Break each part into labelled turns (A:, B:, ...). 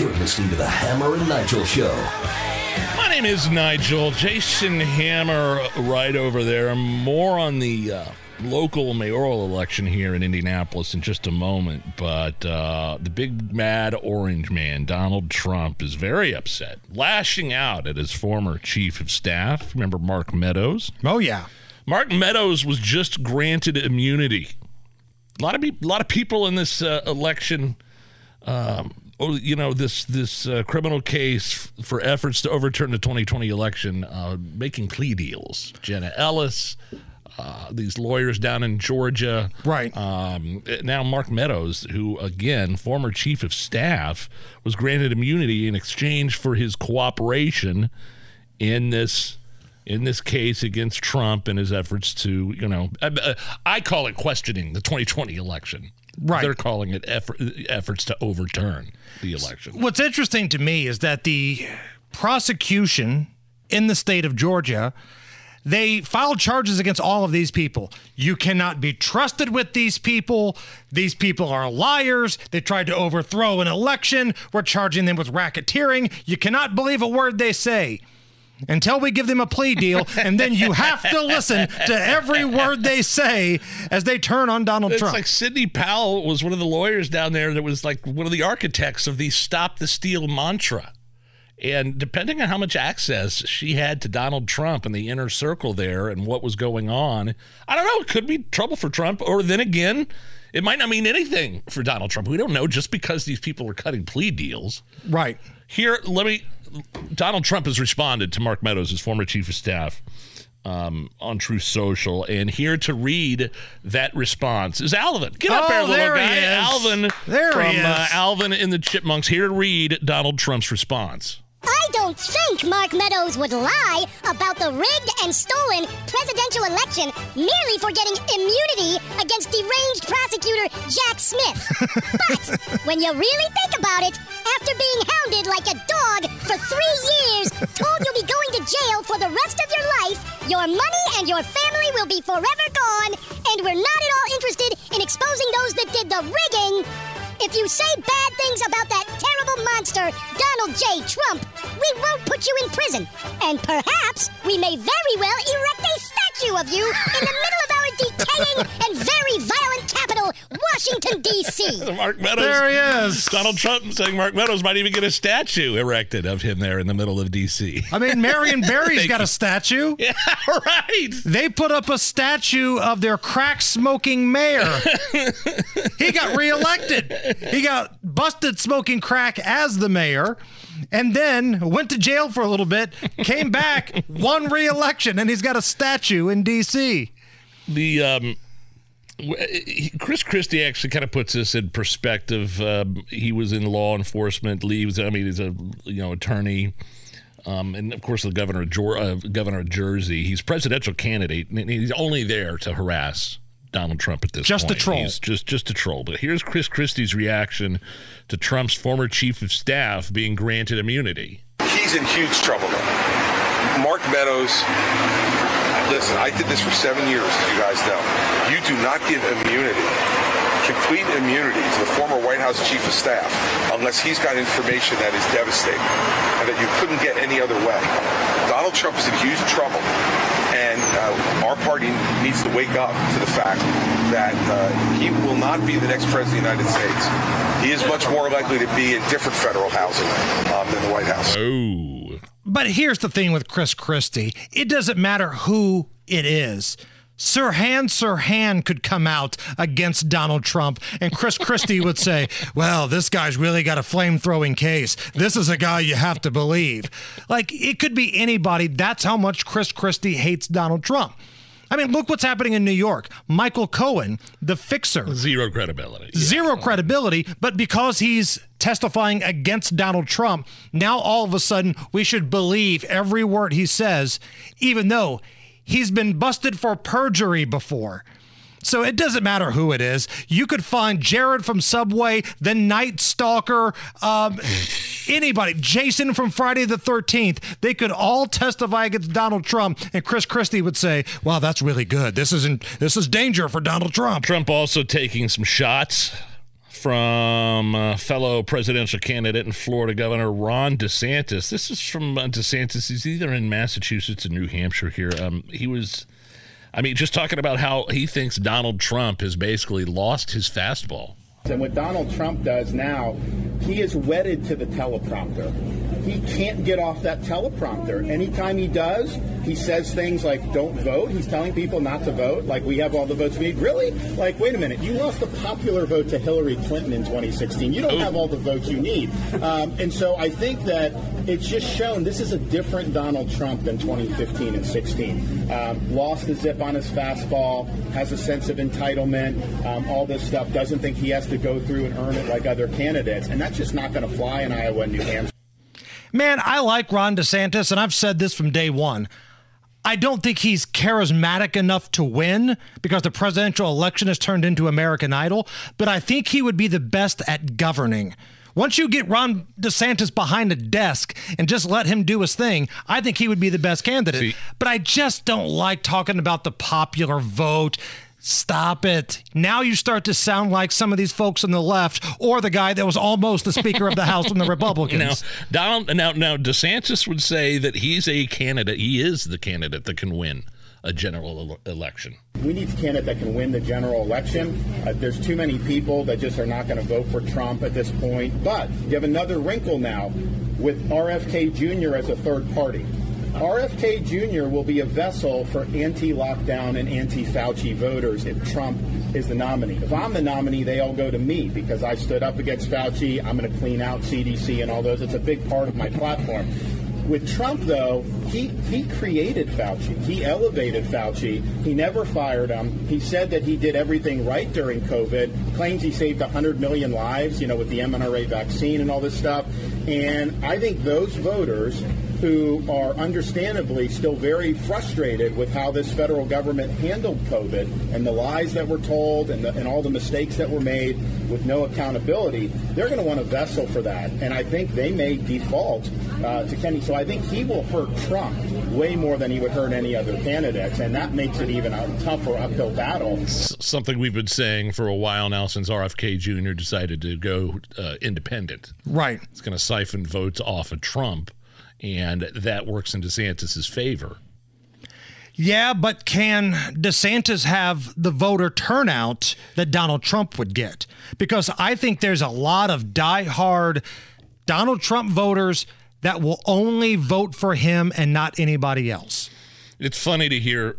A: You're listening to the Hammer and Nigel Show.
B: My name is Nigel. Jason Hammer, right over there. More on the uh, local mayoral election here in Indianapolis in just a moment. But uh, the big mad orange man, Donald Trump, is very upset, lashing out at his former chief of staff. Remember Mark Meadows?
C: Oh, yeah.
B: Mark Meadows was just granted immunity. A lot of, be- a lot of people in this uh, election. Um, oh, you know this this uh, criminal case for efforts to overturn the 2020 election, uh, making plea deals. Jenna Ellis, uh, these lawyers down in Georgia,
C: right?
B: Um, now Mark Meadows, who again former chief of staff, was granted immunity in exchange for his cooperation in this in this case against Trump and his efforts to, you know, I, I call it questioning the 2020 election.
C: Right.
B: They're calling it effort, efforts to overturn the election.
C: What's interesting to me is that the prosecution in the state of Georgia they filed charges against all of these people. You cannot be trusted with these people. These people are liars. They tried to overthrow an election. We're charging them with racketeering. You cannot believe a word they say until we give them a plea deal, and then you have to listen to every word they say as they turn on Donald
B: it's
C: Trump.
B: It's like Sidney Powell was one of the lawyers down there that was like one of the architects of the "Stop the Steal" mantra. And depending on how much access she had to Donald Trump and the inner circle there and what was going on, I don't know. It could be trouble for Trump. Or then again, it might not mean anything for Donald Trump. We don't know just because these people are cutting plea deals.
C: Right.
B: Here, let me. Donald Trump has responded to Mark Meadows, his former chief of staff, um, on Truth Social, and here to read that response is Alvin. Get up
C: oh,
B: there, little
C: there
B: guy.
C: Alvin
B: there from
C: he is.
B: Uh, Alvin in the Chipmunks. Here to read Donald Trump's response.
D: Don't think Mark Meadows would lie about the rigged and stolen presidential election merely for getting immunity against deranged prosecutor Jack Smith. but when you really think about it, after being hounded like a dog for three years, told you'll be going to jail for the rest of your life, your money and your family will be forever gone, and we're not at all interested in exposing those that did the rigging. If you say bad things about that terrible monster, Donald J. Trump, we won't put you in prison. And perhaps we may very well erect a statue of you in the middle of our decaying and very violent capital, Washington, D.C.
B: Mark Meadows.
C: There he is.
B: Donald Trump saying Mark Meadows might even get a statue erected of him there in the middle of D.C.
C: I mean, Marion Barry's got a statue.
B: Yeah, right.
C: They put up a statue of their crack smoking mayor. he got reelected. He got busted smoking crack as the mayor and then went to jail for a little bit, came back, won re-election, and he's got a statue in D.C.
B: The um, Chris Christie actually kind of puts this in perspective. Um, he was in law enforcement, leaves. I mean, he's a you know attorney. Um, and of course, the governor of, uh, governor of Jersey. He's presidential candidate, and he's only there to harass Donald Trump at this
C: just
B: point.
C: a troll.
B: He's just just a troll. But here's Chris Christie's reaction to Trump's former chief of staff being granted immunity.
E: He's in huge trouble now. Mark Meadows. Listen, I did this for seven years, as you guys know. You do not give immunity, complete immunity to the former White House chief of staff unless he's got information that is devastating and that you couldn't get any other way. Donald Trump is in huge trouble and uh, our party needs to wake up to the fact that uh, he will not be the next president of the United States. He is much more likely to be in different federal housing um, than the White House.
B: Oh.
C: But here's the thing with Chris Christie it doesn't matter who it is. Sirhan Sirhan could come out against Donald Trump, and Chris Christie would say, Well, this guy's really got a flame throwing case. This is a guy you have to believe. Like, it could be anybody. That's how much Chris Christie hates Donald Trump. I mean, look what's happening in New York. Michael Cohen, the fixer,
B: Zero credibility.
C: zero credibility, but because he's testifying against Donald Trump, now all of a sudden we should believe every word he says, even though he's been busted for perjury before. So it doesn't matter who it is. You could find Jared from Subway, the Night Stalker, um, anybody, Jason from Friday the 13th. They could all testify against Donald Trump, and Chris Christie would say, "Wow, that's really good. This isn't. This is danger for Donald Trump."
B: Trump also taking some shots from uh, fellow presidential candidate and Florida Governor Ron DeSantis. This is from uh, DeSantis. He's either in Massachusetts or New Hampshire here. Um, he was, I mean, just talking about how he thinks Donald Trump has basically lost his fastball.
F: And what Donald Trump does now, he is wedded to the teleprompter. He can't get off that teleprompter. Anytime he does, he says things like, don't vote. He's telling people not to vote, like we have all the votes we need. Really? Like, wait a minute. You lost the popular vote to Hillary Clinton in 2016. You don't have all the votes you need. Um, and so I think that it's just shown this is a different Donald Trump than 2015 and 16. Um, lost the zip on his fastball, has a sense of entitlement, um, all this stuff, doesn't think he has to go through and earn it like other candidates. And that's just not going to fly in Iowa and New Hampshire.
C: Man, I like Ron DeSantis, and I've said this from day one. I don't think he's charismatic enough to win because the presidential election has turned into American Idol, but I think he would be the best at governing. Once you get Ron DeSantis behind a desk and just let him do his thing, I think he would be the best candidate.
B: See-
C: but I just don't like talking about the popular vote. Stop it. Now you start to sound like some of these folks on the left or the guy that was almost the Speaker of the House from the Republicans.
B: Now, Donald, now, now, DeSantis would say that he's a candidate. He is the candidate that can win a general ele- election.
F: We need a candidate that can win the general election. Uh, there's too many people that just are not going to vote for Trump at this point. But you have another wrinkle now with RFK Jr. as a third party. RFK Jr. will be a vessel for anti-lockdown and anti-Fauci voters if Trump is the nominee. If I'm the nominee, they all go to me because I stood up against Fauci. I'm going to clean out CDC and all those. It's a big part of my platform. With Trump, though, he, he created Fauci. He elevated Fauci. He never fired him. He said that he did everything right during COVID, claims he saved 100 million lives, you know, with the mRNA vaccine and all this stuff. And I think those voters who are understandably still very frustrated with how this federal government handled COVID and the lies that were told and, the, and all the mistakes that were made with no accountability, they're going to want a vessel for that. And I think they may default uh, to Kenny. So I think he will hurt Trump way more than he would hurt any other candidates. And that makes it even a tougher uphill battle.
B: S- something we've been saying for a while now since RFK Jr. decided to go uh, independent.
C: Right.
B: It's going to siphon votes off of Trump, and that works in DeSantis' favor.
C: Yeah, but can DeSantis have the voter turnout that Donald Trump would get? Because I think there's a lot of diehard Donald Trump voters that will only vote for him and not anybody else.
B: It's funny to hear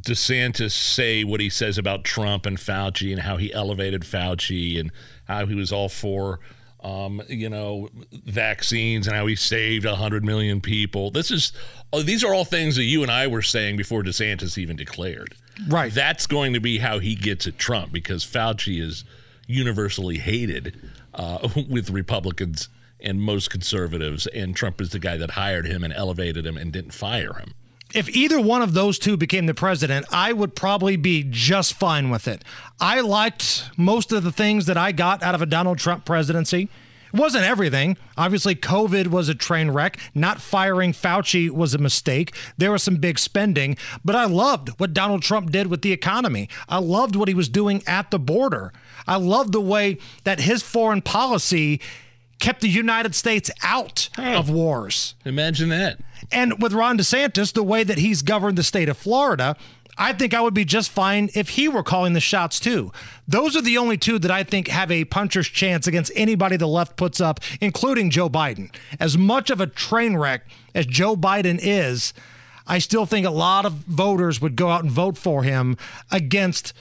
B: DeSantis say what he says about Trump and Fauci and how he elevated Fauci and how he was all for, um, you know, vaccines and how he saved 100 million people. This is, oh, these are all things that you and I were saying before DeSantis even declared.
C: Right.
B: That's going to be how he gets at Trump because Fauci is universally hated uh, with Republicans and most conservatives, and Trump is the guy that hired him and elevated him and didn't fire him.
C: If either one of those two became the president, I would probably be just fine with it. I liked most of the things that I got out of a Donald Trump presidency. It wasn't everything. Obviously, COVID was a train wreck. Not firing Fauci was a mistake. There was some big spending, but I loved what Donald Trump did with the economy. I loved what he was doing at the border. I loved the way that his foreign policy kept the United States out of wars.
B: Imagine that.
C: And with Ron DeSantis, the way that he's governed the state of Florida, I think I would be just fine if he were calling the shots too. Those are the only two that I think have a puncher's chance against anybody the left puts up, including Joe Biden. As much of a train wreck as Joe Biden is, I still think a lot of voters would go out and vote for him against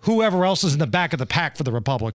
C: whoever else is in the back of the pack for the Republicans.